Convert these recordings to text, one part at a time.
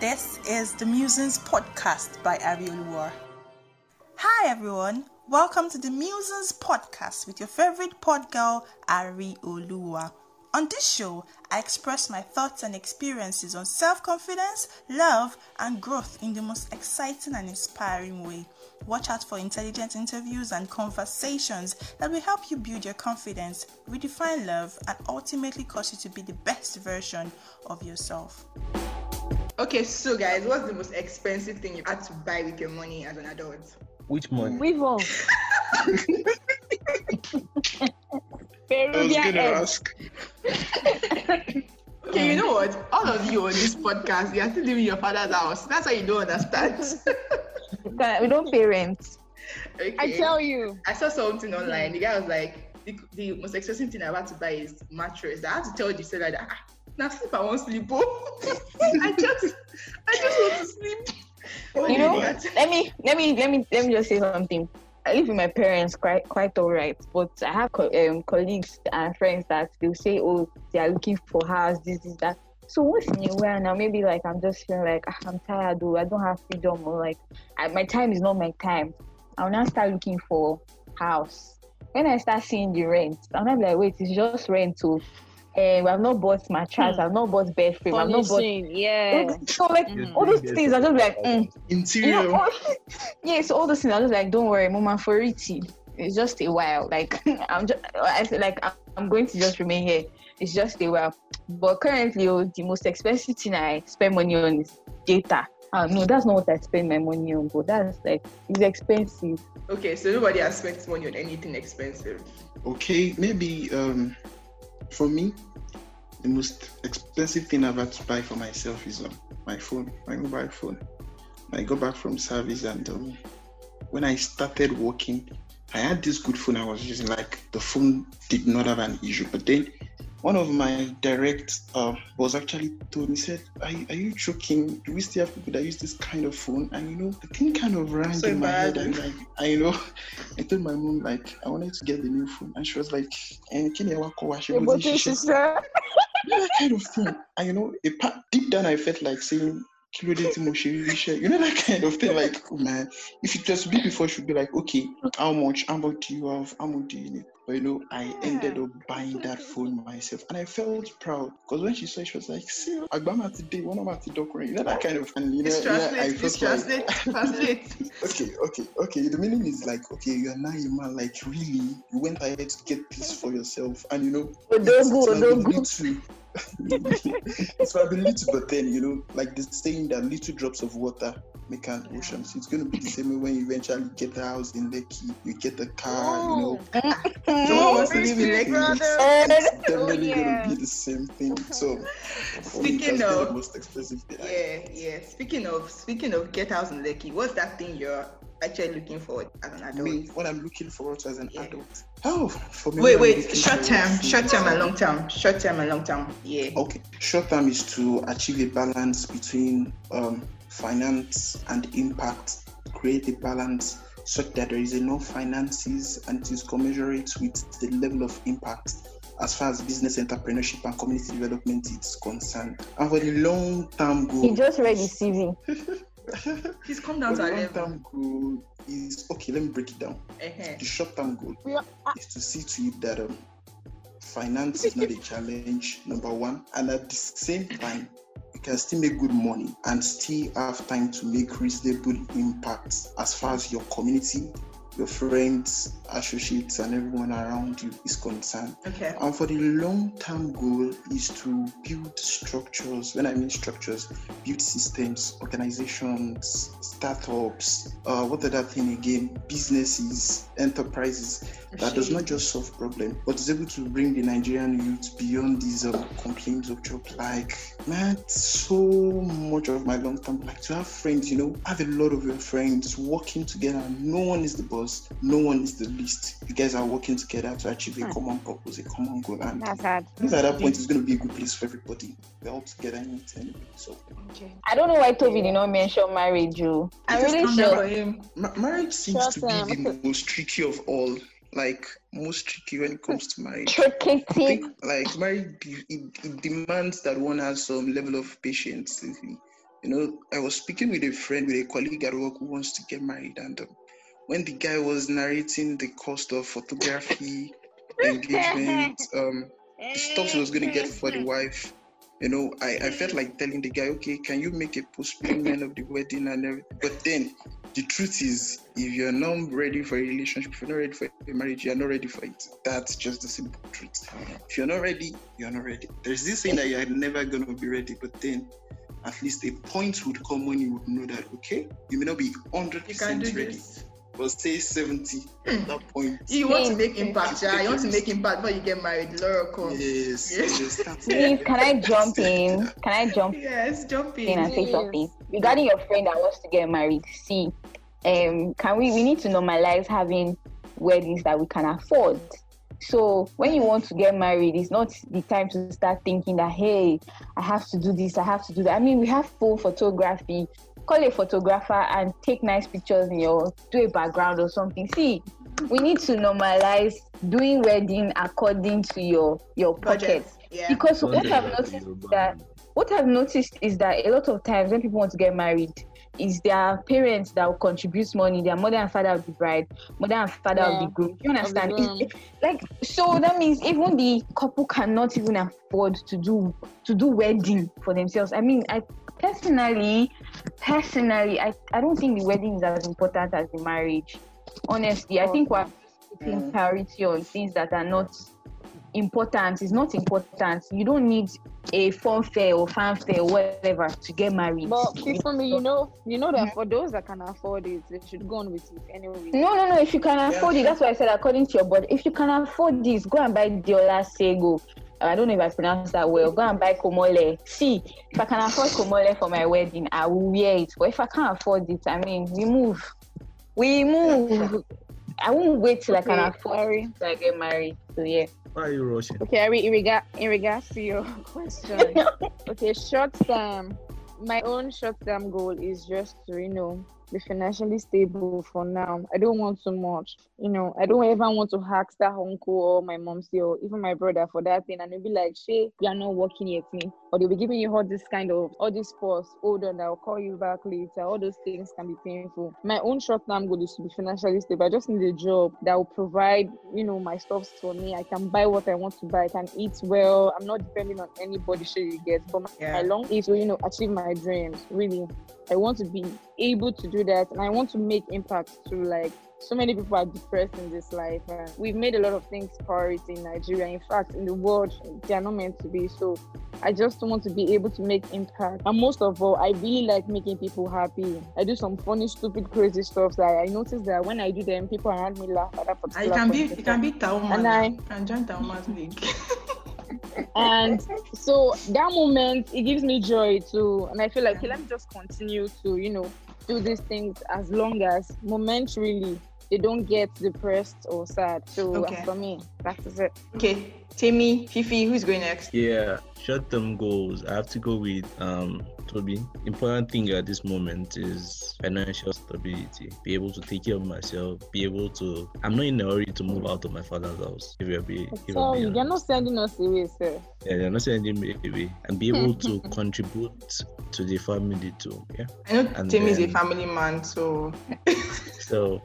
This is the Musings podcast by Ari Oluwa. Hi everyone, welcome to the Musings podcast with your favorite pod girl Ari Oluwa. On this show, I express my thoughts and experiences on self confidence, love, and growth in the most exciting and inspiring way. Watch out for intelligent interviews and conversations that will help you build your confidence, redefine love, and ultimately cause you to be the best version of yourself. Okay, so guys, what's the most expensive thing you had to buy with your money as an adult? Which money? Which one? I was Peruvian gonna ask. Okay, you know what? All of you on this podcast, you are still living in your father's house. That's why you don't understand. We don't pay rent. okay. I tell you. I saw something online. The guy was like, the, the most expensive thing I had to buy is mattress. I had to tell the seller that ah, now sleep I won't sleep. Oh. I just I just want to sleep. Oh You know, God. let me let me let me let me just say something. I live with my parents quite quite all right, but I have co- um, colleagues and friends that they'll say, "Oh, they are looking for house, this, this, that." So once in a while now, maybe like I'm just feeling like ah, I'm tired, or I don't have freedom, or like I, my time is not my time. I'll now start looking for house. When I start seeing the rent, I'm not like, wait, it's just rent. So, uh, I've not bought my mattress, I've not bought bed frame, I've not bought yeah. so like Mm. all those things are just like mm. you Interior. know all, yeah so all those things are just like don't worry mama for it it's just a while like i'm just i feel like I'm, I'm going to just remain here it's just a while but currently oh, the most expensive thing i spend money on is data uh, no that's not what i spend my money on but that's like it's expensive Okay, so nobody has spent money on anything expensive. Okay, maybe um, for me, the most expensive thing I've had to buy for myself is um, my phone, my mobile phone. I got back from service and um, when I started working, I had this good phone I was using. Like the phone did not have an issue, but then one of my direct uh, was actually told me said, are, you- "Are you joking? Do we still have people that use this kind of phone?" And you know, the thing kind of rang So in my head. And embarrassing. like, I know, I told my mom like I wanted to get the new phone, and she was like, "Eh, kí ni ẹ wá kọ́ wa? Ṣé Yeah, mo but ti this ṣiṣẹ́?" is, uh, that kind of thing. And you know, a part, deep down, I felt like saying, Kilo de ti mo ṣe rí. You know, that kind of thing. Like, oh, man, if it was me before, she would be like, okay, how much? How much do you have? How much do you need? But you know, I ended up buying that phone myself, and I felt proud because when she saw it, she was like, "See, Agbama today, one of my document." You know that kind of, and you know, Please yeah, I translate, please felt like- translate, translate. okay, okay, okay. The meaning is like, okay, you are now a man. Like, really, you went ahead to get this for yourself, and you know, Odogu, it's, it's odogu. Little. it's might be little, but then you know, like the saying that little drops of water make an ocean. So it's going to be the same way when you eventually get a house in Lekki, you get a car, you oh. know. Someone wants to live in Lekki. It's oh, definitely Oh, going to be the same thing. So, Speaking of- the most expensive thing. Yeah, yeah. Speaking of speaking of get house in Lekki, what's that thing you're actually looking forward as an adult? Me, what I'm looking forward to as an Yeah. adult. Oh, for me, Wait, wait. Short term, short term and long term. Short term and long term. Yeah. Okay, short term is to achieve a balance between um, finance and impact, create a balance such that there is enough finances and it is commensurate with the level of impact as far as business entrepreneurship and community development is concerned. And for the long term goal, he just read his cv Please come down the to our long level. term goal is okay, let me break it down. Uh-huh. The short term goal Yeah. is to see to it that um, finance is not a challenge, number one, and at the same time, you can still make good money and still have time to make reasonable impact as far as your community, your friends, associates, and everyone around you is concerned. Okay. And for the long term goal is to build structures. When I mean structures, build systems, organizations, startups, uh, what other thing again? Businesses, enterprises that does not just solve problem, but is able to bring the Nigerian youth beyond these um, complaints of job. Like, man, so much of my long term, like to have friends, you know, have a lot of your friends working together. No one is the boss, no one is the least. You guys are working together to achieve a hmm. common purpose, a common goal, and That's hard. I think at that point it's going to be a good place for everybody. We're all together in it anyway. So, Okay. i don't know why toby did not mention marriage oh. i'm really calm sure ma- marriage seems Short to term. be the most tricky of all. Like most tricky when it comes to marriage. tricky I think like marriage, it, it demands that one has some level of patience. You know, I was speaking with a friend, with a colleague at work who wants to get married, and um, when the guy was narrating the cost of photography, engagement, um, the stuff he was going to get for the wife, you know, I, I felt like telling the guy, okay, can you make a postponement of the wedding and everything? But then the truth is, if you're not ready for a relationship, if you're not ready for a marriage, you're not ready for it. That's just the simple truth. If you're not ready, you're not ready. There's this saying that you're never going to be ready, but then at least a point would come when you would know that, okay, you may not be 100% You can do ready, this. But say 70 at that point. You want to make impact, yeah. You want to make impact before you get married. Laura, come. Yes, Yes. yes, Please, can I jump in? Can I jump Yes, jump in in. and say Yes. something regarding your friend that wants to get married? See, um, can we? We need to normalize having weddings that we can afford. So when you want to get married, it's not the time to start thinking that hey, I have to do this, I have to do that. I mean, we have full photography. Call a photographer and take nice pictures in your do a background or something. See, we need to normalize doing wedding according to your your Budget. pocket. Yeah. Because what I've noticed is that what I've noticed is that a lot of times when people want to get married, is their parents that will contribute money, their mother and father of the bride, mother and father of Yeah, the groom. You understand? It's- like so that means even the couple cannot even afford to do to do wedding for themselves. I mean, I personally, personally, I, I don't think the wedding is as important as the marriage. Honestly, I think we're putting priority on things that are not important. is not important. You don't need a fanfare or fanfare or whatever to get married. But You see, for me, you know, you know that mm-hmm. for those that can afford it, they should go on with it anyway. No, no, no. If you can afford it, that's why I said according to your budget. If you can afford this, go and buy Deola Sagoe. I don't know if I pronounced that well. Go and buy Komole. See, if I can afford Komole for my wedding, I will wear it. But if I can't afford it, I mean, we move. We move. I won't wait till I can afford it till I get married. So yeah. Why are you rushing? Okay, Ari, in, regard, in regards to your question, okay, short term, my own short term goal is just to, you know, be financially stable for now. I don't want too much. You know, I don't ever want to ask that uncle or my mom or even my brother for that thing and they'll be like, Shay, you are not working yet, me. Or they'll be giving you all this kind of all this pause, hold on, I'll call you back later. All those things can be painful. My own short term goal is to be financially stable. I just need a job that will provide, you know, my stuff for me. I can buy what I want to buy, I can eat well. I'm not depending on anybody, sure you get. But my, Yeah. my long is to, you know, achieve my dreams. Really. I want to be able to do that and I want to make impact to like so many people are depressed in this life and we've made a lot of things priority in Nigeria. In fact, in the world, they are not meant to be. So I just want to be able to make impact. And most of all, I really like making people happy. I do some funny, stupid, crazy stuff that I notice that when I do them, people around me laugh at that ah, And particular you can be you can be Tauma And. I- can join Tauma's league. and so that moment it gives me joy too and i feel like okay, let me just continue to you know do these things as long as momentarily they don't get depressed or sad so Okay. for me that is it okay, Timmy, Fifi, who's going next? Yeah, short-term goals. I have to go with um Toby. Important thing at this moment is financial stability. Be able to take care of myself. Be able to. I'm not in a hurry to move out of my father's house. If you're be, if so you're you're not sending us away sir yeah, they're not sending me away, and be able to contribute to the family too. Yeah. I know And Timmy is a family man, so So,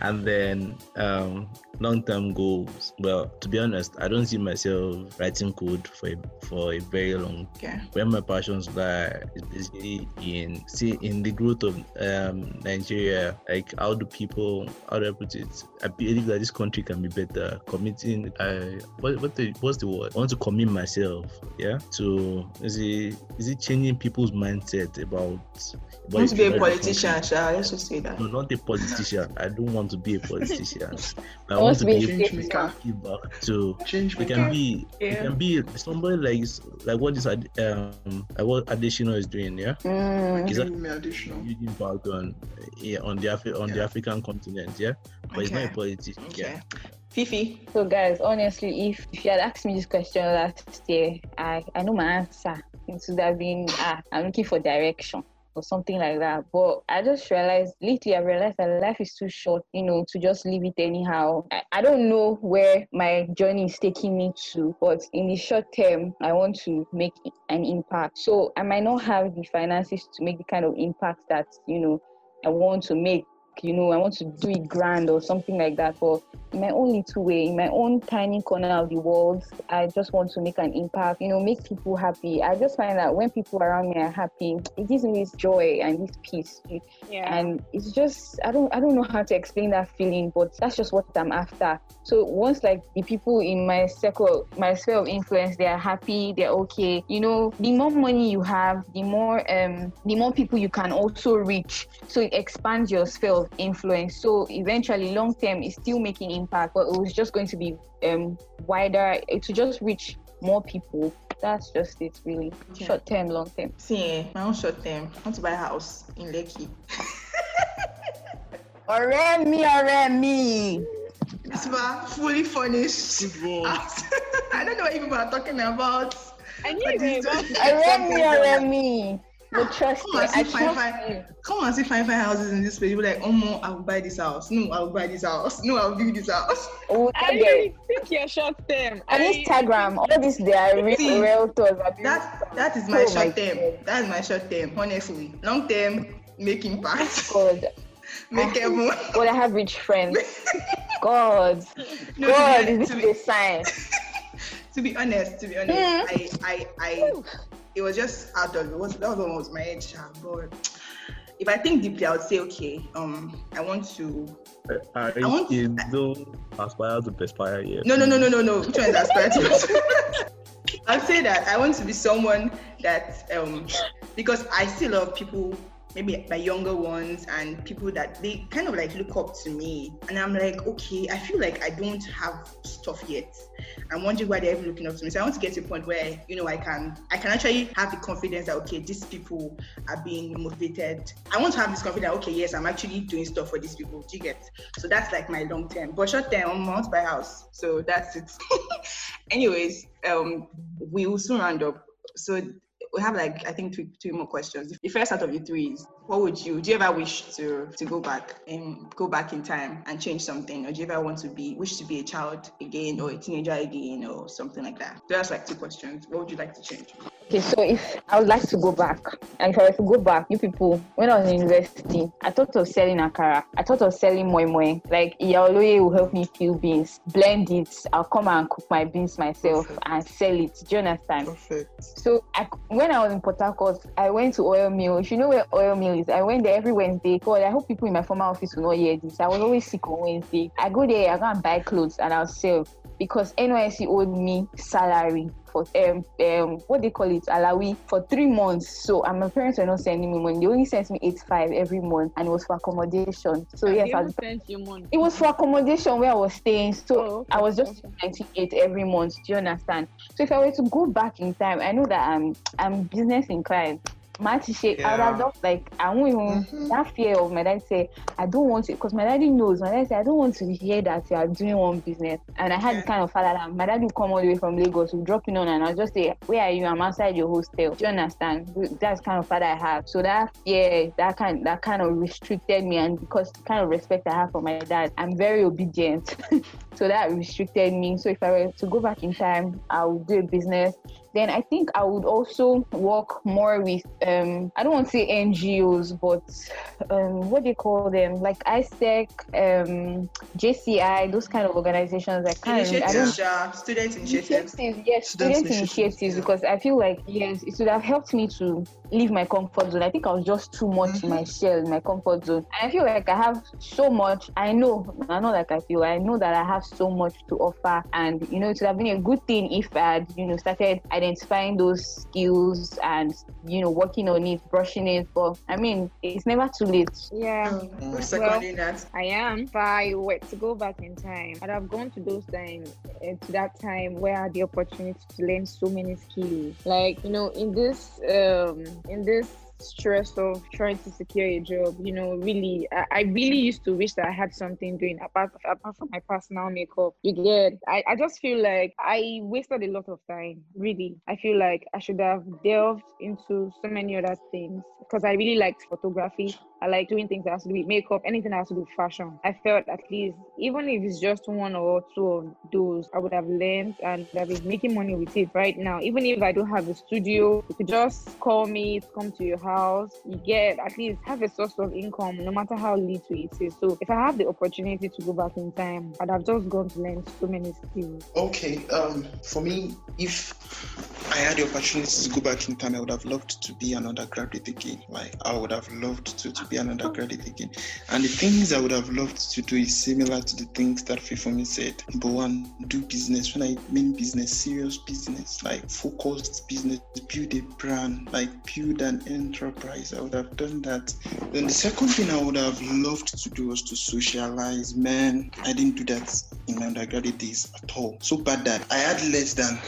and then um, long-term goals. Well, to be honest, I don't see myself writing code for a, for a very long. okay. Where my passions lie is basically in see in the growth of um, Nigeria. Like how do people? How do I put it? I believe that this country can be better. Committing. I what what the what's the word? I want to commit myself. Yeah. To is it is it changing people's mindset about? I want to be a about the country? politician, Sha. Let's just say that. No, not a politician. I don't want to be a politician. I I want to be a Change to maker. give back to. Change It can be. It Yeah. can be somebody like like what is Ad- um like what Additional is doing. Yeah, Mm. Is that- Giving me additional. using back on yeah, on the Afri- on the African continent. Yeah, but he's not a Okay. politician. Okay. Yeah. Fifi. So guys, honestly, if, if you had asked me this question last year, I, I know my answer. It would have been ah, I'm looking for direction. Or something like that. But I just realized lately, I realized that life is too short, you know, to just leave it anyhow. I, I don't know where my journey is taking me to, but in the short term, I want to make an impact. So I might not have the finances to make the kind of impact that, you know, I want to make you know, I want to do it grand or something like that. But in my own little way, in my own tiny corner of the world, I just want to make an impact, you know, make people happy. I just find that when people around me are happy, it gives me this joy and this peace. Yeah. And it's just I don't I don't know how to explain that feeling, but that's just what I'm after. So once like the people in my circle, my sphere of influence, they are happy, they're okay. You know, the more money you have, the more um the more people you can also reach. So it expands your sphere of influence. So eventually, long term, it's still making impact, but it was just going to be um wider to just reach more people. That's just it, really. Okay. Short term, long term. See, eh, my own short term. I want to buy a house in Lekki. Ọ̀rẹ́ mi, ọ̀rẹ́ mi. It's about fully furnished. I don't know what you people are talking about. I knew But you were this- about to Ọ̀rẹ́ mi, ọ̀rẹ́ mi. No trust Come you. and see I fine, trust fine. you. Come and see fine, fine houses in this place. You'll be like, oh, no, I will buy this house. No, I will buy this house. No, I will build this house. We'll I get there. really think you're short term. On I- Instagram, all these they are real See, realtors. are That that is my Oh my short term. God. That is my short term, honestly. Long term, make impact. God, make everyone. God, I have rich friends. God, No, God, to, be, is this be, a sign? to be honest, to be honest, Hmm. I, I, I, it was just out of it was that was almost my age, ah, but if I think deeply, I would say, okay, um, I want to. I, I want- I don't aspire to perspire yet. No, no, no, no, no, no. Which one is aspirational? I'd say that I want to be someone that, um, because I see a lot of people, maybe my younger ones, and people that they kind of like look up to me, and I'm like, okay, I feel like I don't have stuff yet. I'm wondering why they're looking up to me. So I want to get to a point where you know I can, I can actually have the confidence that okay, these people are being motivated. I want to have this confidence. Okay, yes, I'm actually doing stuff for these people. Do you get? So that's like my long term. But short term, I want to buy a house. So that's it. Anyways, um, we will soon round up. So we have like I think two, two more questions. The first out of the three is what would you do you ever wish to to go back and go back in time and change something? Or do you ever want to be wish to be a child again or a teenager again or something like that? So that's like two questions. What would you like to change? Okay, so if I would like to go back, and if I were to go back, you people, when I was in university, I thought of selling akara. I thought of selling moi moi. Like Iyaoloye will help me peel beans, blend it. I'll come and cook my beans myself Perfect. and sell it. Do you understand? Perfect. So I, when I was in Port Harcourt, I went to Oil Mill. If you know where Oil Mill is, I went there every Wednesday. God, I hope people in my former office will not hear this. I was always sick on Wednesday. I go there, I go and buy clothes and I'll sell because NYSC owed me salary for um um what they call it alawi for three months. So and my parents were not sending me money. They only sent me eight five every month and it was for accommodation. So They yes, I was sent you money. it was for accommodation where I was staying. So Oh, okay, I was just okay. 98 every month. Do you understand? So if I were to go back in time, I know that I'm I'm business inclined. My I would have Yeah. just like I won't even Mhm. that fear of my dad say I don't want to because my daddy knows. My dad say I don't want to hear that you are doing one business. And I had Yeah. the kind of father that my dad will come all the way from Lagos, will drop in on and I'll just say, Where are you? I'm outside your hostel. Do you understand? That's the kind of father I have. So that fear, that kind that kind of restricted me and because the kind of respect I have for my dad, I'm very obedient. so that restricted me. So if I were to go back in time, I would do a business. Then I think I would also work more with um I don't want to say NGOs, but um what do you call them? Like AIESEC, um JCI, those kind of organizations. I kind of I don't Initiatives, uh, student initiatives. Initiatives, yes, Student student initiatives, yeah. because I feel like yes, it would have helped me to leave my comfort zone. I think I was just too much in my shell, in my comfort zone. And I feel like I have so much. I know, I know, like I feel, I know that I have so much to offer, and you know, it would have been a good thing if I had, you know, started identifying those skills and you know, working on it, brushing it. But I mean, it's never too late. Yeah, Who's seconding that? I am. If I were to go back in time, I'd have gone to those time, uh, to that time where I had the opportunity to learn so many skills. Like you know, in this, um, in this stress of trying to secure a job. You know, really, I, I really used to wish that I had something doing apart apart from my personal makeup. You get, I, I just feel like I wasted a lot of time. Really, I feel like I should have delved into so many other things because I really liked photography. I like doing things that has to do with makeup, anything that has to do with fashion. I felt at least, even if it's just one or two of those, I would have learned and I've been making money with it right now. Even if I don't have a studio, you could just call me come to your house. You get at least have a source of income, no matter how little it is. So if I have the opportunity to go back in time, I'd have just gone to learn so many skills. Okay, um, for me, if I had the opportunity to go back in time, I would have loved to be an undergraduate again. Like I would have loved to, to be an undergraduate again. And the things I would have loved to do is similar to the things that Fifomi said. Number one, do business. When I mean business, serious business, like focused business, build a brand, like build an enterprise. I would have done that. Then the second thing I would have loved to do was to socialize. Man, I didn't do that in my undergraduate days at all. So bad that I had less than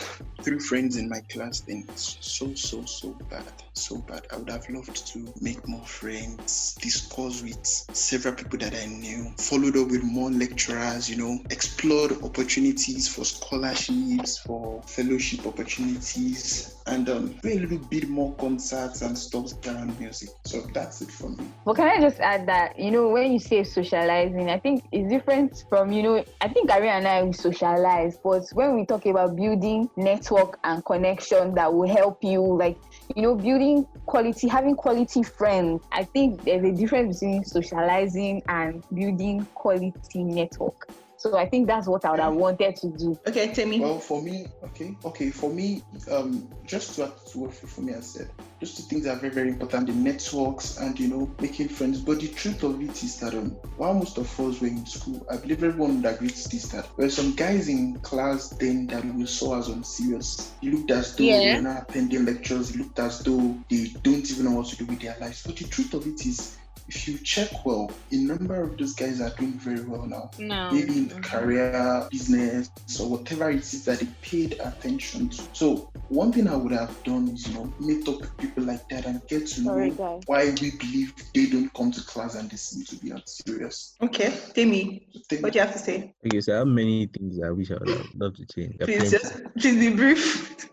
three friends in my then so so so bad. So bad. I would have loved to make more friends discuss with several people that i knew followed up with more lecturers you know explored opportunities for scholarships for fellowship opportunities and um, a little bit more concerts and stuff around music so that's it for me But can I just add that, you know, when you say socializing, I think it's different from, you know, I think Gary and I we socialize, but when we talk about building network and connection that will help you, like, you know, building quality, having quality friends, I think there's a difference between socializing and building quality network. So I think that's what I would have wanted to do. Okay, Timmy. Well, for me, okay, okay, for me, um, just to add to what for me I said, those two things are very, very important: the networks and you know making friends. But the truth of it is that um, while most of us were in school, I believe everyone would agree to this that there were some guys in class then that we saw as unserious. You looked as though Yeah. they were not attending lectures. You looked as though they don't even know what to do with their lives. But the truth of it is. If you check well, a number of those guys are doing very well now No. maybe in the career, business, or whatever it is that they paid attention to. So one thing I would have done is, you know, meet up with people like that and get to Sorry, know guys. why we believe they don't come to class and they seem to be unserious. Okay, Timmy. So think- What do you have to say? Okay, so I have many things I wish I would have loved to change. There Please just please be brief.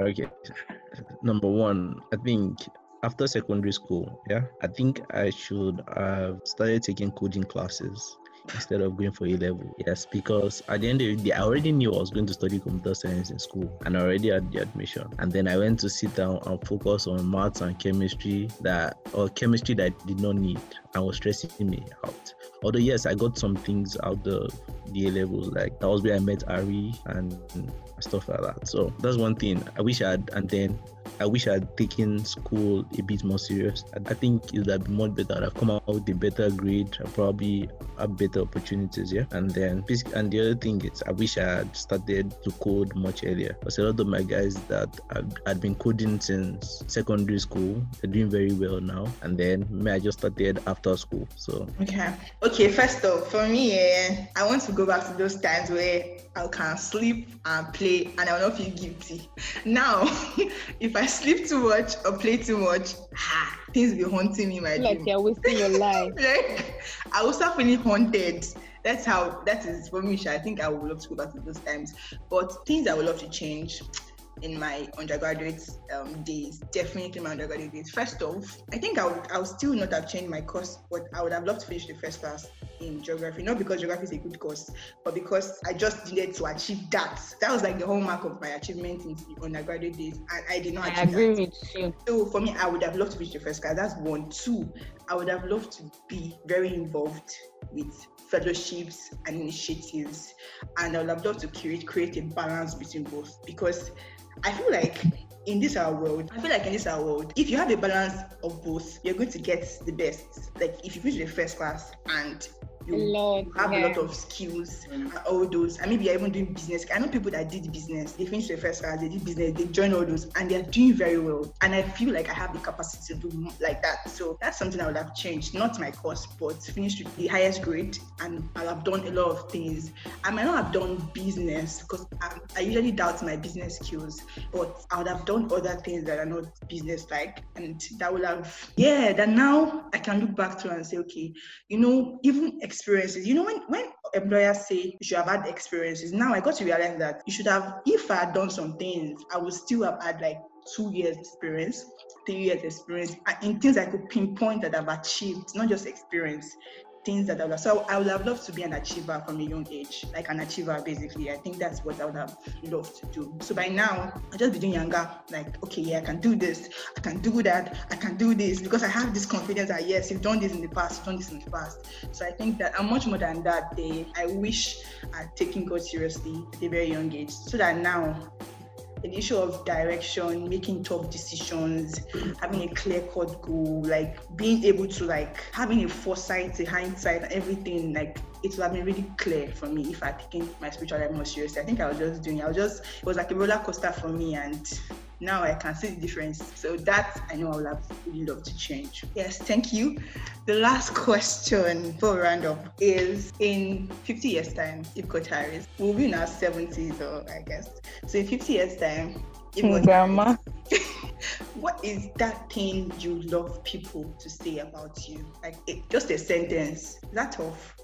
Okay. Number one, I think after secondary school, yeah, I think I should have started taking coding classes instead of going for A level. Yes, because at the end of the day, I already knew I was going to study computer science in school and I already had the admission. And then I went to sit down and focus on maths and chemistry that or chemistry that I did not need and was stressing me out. Although yes, I got some things out of the A levels, like that was where I met Ari and stuff like that. So that's one thing I wish I had, and then I wish I had taken school a bit more serious. I, I think it would have been much better. I'd have come out with a better grade and probably have better opportunities. Yeah, and then and the other thing is I wish I had started to code much earlier. Because a lot of my guys that had, been coding since secondary school, they're doing very well now. And then me, I just started after school. So Okay. Okay, first off, for me, eh, I want to go back to those times where I can sleep and play and I will not feel guilty. Now, if I sleep too much or play too much, ah, things be haunting me my like dream. you're wasting your life. like I will start feeling haunted. That's how that is for me. I think I would love to go back to those times. But things I would love to change in my undergraduate um, days, definitely my undergraduate days. First off, I think I would I would still not have changed my course, but I would have loved to finish the first class in geography. Not because geography is a good course, but because I just needed to achieve that. That was like the hallmark of my achievement in the undergraduate days, and I did not I achieve agree that. with you. So for me, I would have loved to finish the first class. That's one. Two, I would have loved to be very involved with fellowships and initiatives, and I would have loved to create create a balance between both because I feel like in this our world, I feel like in this our world, if you have a balance of both, you're going to get the best. Like if you finish the first class and you lot, have a lot of skills and all those. And maybe you're even doing business. I know people that did business they finished their first class they did business they joined all those and they're doing very well. And i feel like i have the capacity to do like that. So that's something i would have changed. Not my course but finished with the highest grade and i'll have done a lot of things. I might not have done business because I, I usually doubt my business skills but i would have done other things that are not business like and that would have yeah that now i can look back to and say okay you know even experiences. You know when when employers say you should have had experiences now i got to realize that you should have if i had done some things i would still have had like two years experience three years experience in things i could pinpoint that i've achieved not just experience things that I would have. So I would have loved to be an achiever from a young age, like an achiever basically. I think that's what I would have loved to do. So by now, I just be doing younger, like, okay, yeah, I can do this, I can do that, I can do this, because I have this confidence that yes, you've done this in the past, you've done this in the past. So I think that I'm much more than that. They, I wish I'd taken God seriously at a very young age, so that now an issue of direction, making tough decisions, having a clear cut goal, like being able to like having a foresight, a hindsight, everything, like it would have been really clear for me if I taken my spiritual life more seriously. I think I was just doing, I was just, it was like a roller coaster for me, and now I can see the difference. So that I know I would have really loved to change. Yes, thank you. The last question for we round up is in 50 years' time, if God tarries, we'll be in our 70s, or I guess. So in 50 years' time, if Grandma. What is that thing you love people to say about you? Like it, just a sentence. Is that tough?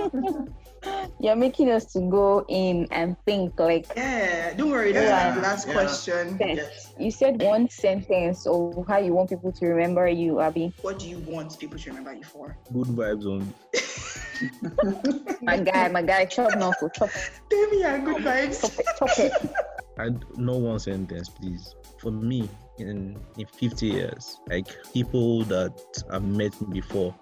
You're making us to go in and think like Yeah, don't worry. That's Yeah, the last yeah. question. Yes. you said one sentence of how you want people to remember you, Abby. What do you want people to remember you for? Good vibes only. My guy, my guy, chop now for chop, Tell me your good vibes. chop it, chop it. I no one sentence, please. For me, in in 50 years, like people that i've met before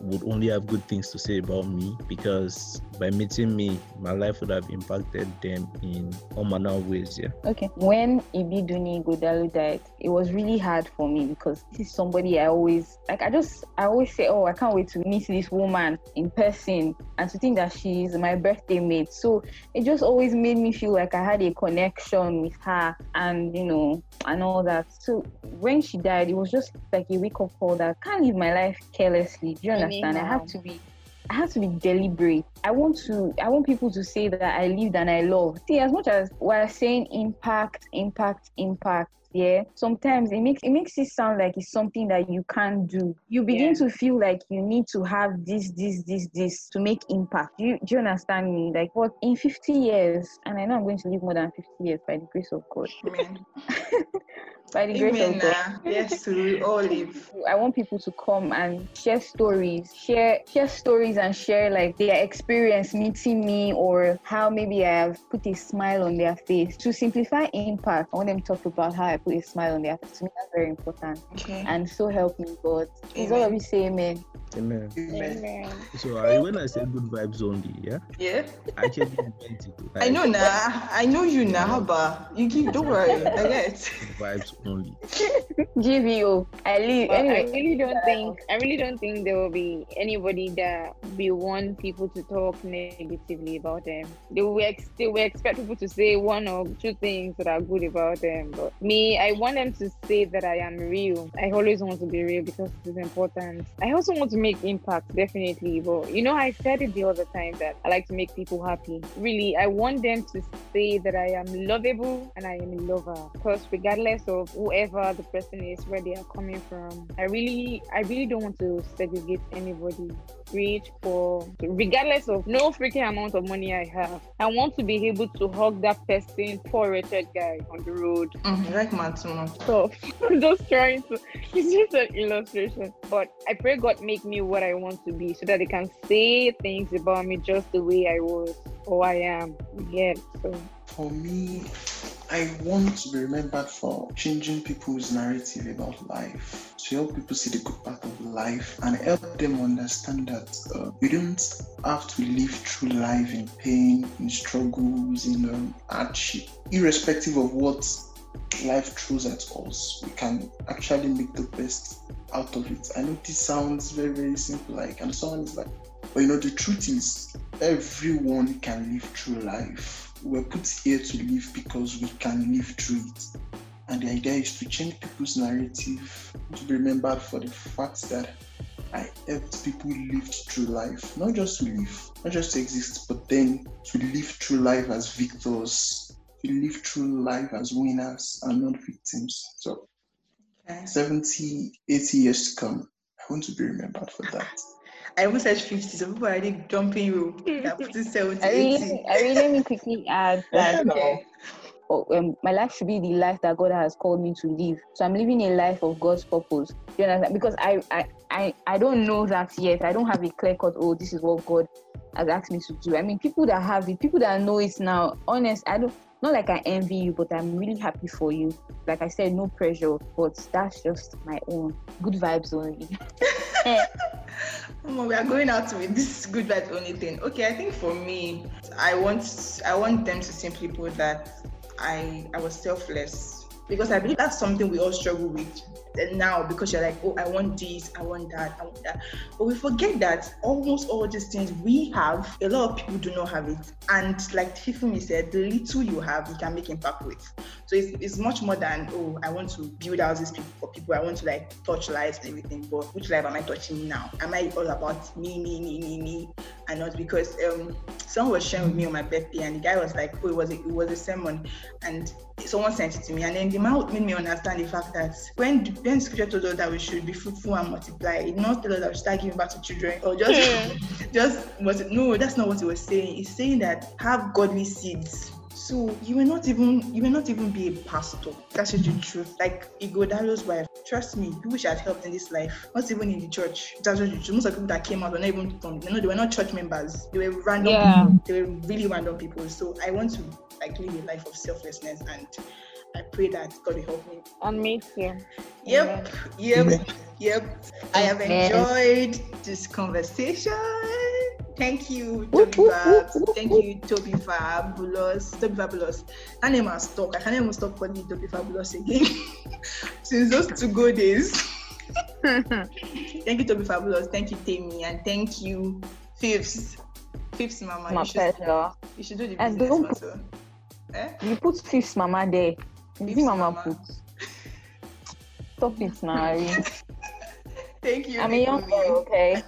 would only have good things to say about me because by meeting me, my life would have impacted them in all manner of ways. Yeah. Okay. When Ibidunni Ighodalo died, it was really hard for me because this is somebody I always like. I just I always say, oh, I can't wait to meet this woman in person and to think that she's my birthday mate. So it just always made me feel like I had a connection with her and you know and all that. So when she died, it was just like a wake up call that I can't live my life carelessly. Do you understand? I have to be I have to be deliberate. I want to I want people to say that I lived and I love. See, as much as we're saying impact, impact, impact, yeah, sometimes it makes it makes it sound like it's something that you can't do. You begin to feel like you need to have this, this, this, this to make impact. Do you do you understand me? Like what in 50 years, and I know I'm going to live more than 50 years by the grace of God. Amen. By the grace Amen. of God. nah. Yes, we all live. I want people to come and share stories, share share stories and share like their experience meeting me or how maybe I have put a smile on their face. To simplify impact, I want them to talk about how I put a smile on their face. To me, that's very important. Okay. And so help me God. Is all of you say amen. Amen. Amen. Amen. So I, when I say good vibes only, yeah, Yeah. I actually meant it. I know now. I know you now. How about you keep. don't worry. I get. good vibes only. GVO. I leave. But I really don't think I really don't think there will be anybody that we want people to talk negatively about them. They will ex- they will expect people to say one or two things that are good about them. But me, I want them to say that I am real. I always want to be real because it is important. I also want to make impact, definitely. But you know, I said it the other time that I like to make people happy. Really, I want them to say that I am lovable and I am a lover. Because regardless of whoever the person is, where they are coming from, I really, I really don't want to segregate anybody. Rich, poor, regardless of no freaking amount of money I have, I want to be able to hug that person, poor wretched guy on the road. Mm, I like man too much. So just trying to it's just an illustration. But I pray God make me what I want to be so that they can say things about me just the way I was or I am. Yeah. So For me, I want to be remembered for changing people's narrative about life, to help people see the good part of life and help them understand that uh, you don't have to live through life in pain, in struggles, in um, hardship, irrespective of what life throws at us. We can actually make the best out of it. I know this sounds very, very simple, like, and someone is like, But you know, the truth is, everyone can live through life. We're put here to live because we can live through it. And the idea is to change people's narrative, to be remembered for the fact that I helped people live through life, not just to live, not just to exist, but then to live through life as victors, to live through life as winners and not victims. So Okay. 70, 80 years to come, I want to be remembered for that. I almost said 50, so people are already jumping rope. They're putting 70, I really, I really let me quickly add that Okay. oh, um, my life should be the life that God has called me to live. So I'm living a life of God's purpose. You understand? Because I, I, I, I don't know that yet. I don't have a clear cut. Oh, this is what God has asked me to do. I mean, people that have it, people that know it now. Honest, I don't. Not like I envy you, but I'm really happy for you. Like I said, no pressure, but that's just my own good vibes only. Eh. On, we are going out with this good vibes only thing. Okay, I think for me, I want I want them to simply put that I I was selfless because I believe that's something we all struggle with now because you're like, oh, I want this, I want that, I want that. But we forget that almost all these things we have, a lot of people do not have it. And like Tifumi said, the little you have, you can make impact with. So it's, it's much more than, oh, I want to build houses for people. I want to like touch lives and everything. But which life am I touching now? Am I all about me, me, me, me, me? And not because um someone was sharing with me on my birthday and the guy was like, oh, it was a, it was a sermon. And someone sent it to me. And then the man made me understand the fact that when, when scripture told us that we should be fruitful and multiply, it not tell us that we should start giving back to children or just, hmm. just was it? No, that's not what it was saying. It's saying that have godly seeds. So you will not even you will not even be a pastor. That's just the truth. Like Ighodalo's wife. Trust me, people she has helped in this life. Not even in the church. That's just the truth. Most of the people that came out were not even from you know, they were not church members. They were random Yeah. people. They were really random people. So I want to like live a life of selflessness and I pray that God will help me. And me too. Yep, yep, Amen. yep. I have enjoyed this conversation. Thank you, Toby whoop, Babs. whoop, Thank whoop. you, Toby Fabulous. Toby Fabulous. That name has stuck. I can't even stop calling you Toby Fabulous again. Since those two go days. Thank you, Toby Fabulous. Thank you, Tammy. And thank you, Fifths. Fifths, Mama. My you, should, pleasure. you should do the And business don't- also. Eh? You put fifth mama there. Fifth Fifth mama mama. put. Stop it now. Thank you. I'm a young Nicole. boy, okay?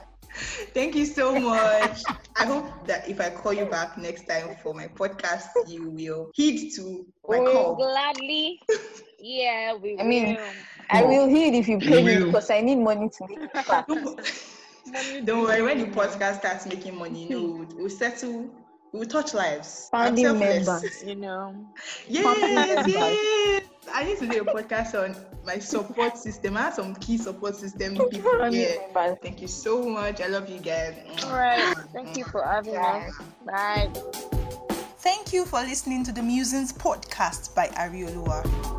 Thank you so much. I hope that if I call you back next time for my podcast, you will heed to my We will call. gladly. Yeah, we I mean, will. I will heed if you pay me because I need money to make it back. Don't, don't worry, when the podcast starts making money, you know, we'll, we'll settle, we'll touch lives. I'm Founding members. You know. Yes, yes. I need to do a podcast on my support system. I have some key support system people. Founding Yeah. Thank you so much. I love you guys. All right. Thank you for having us. Bye. Thank you for listening to the Musings podcast by Ari Oluwa.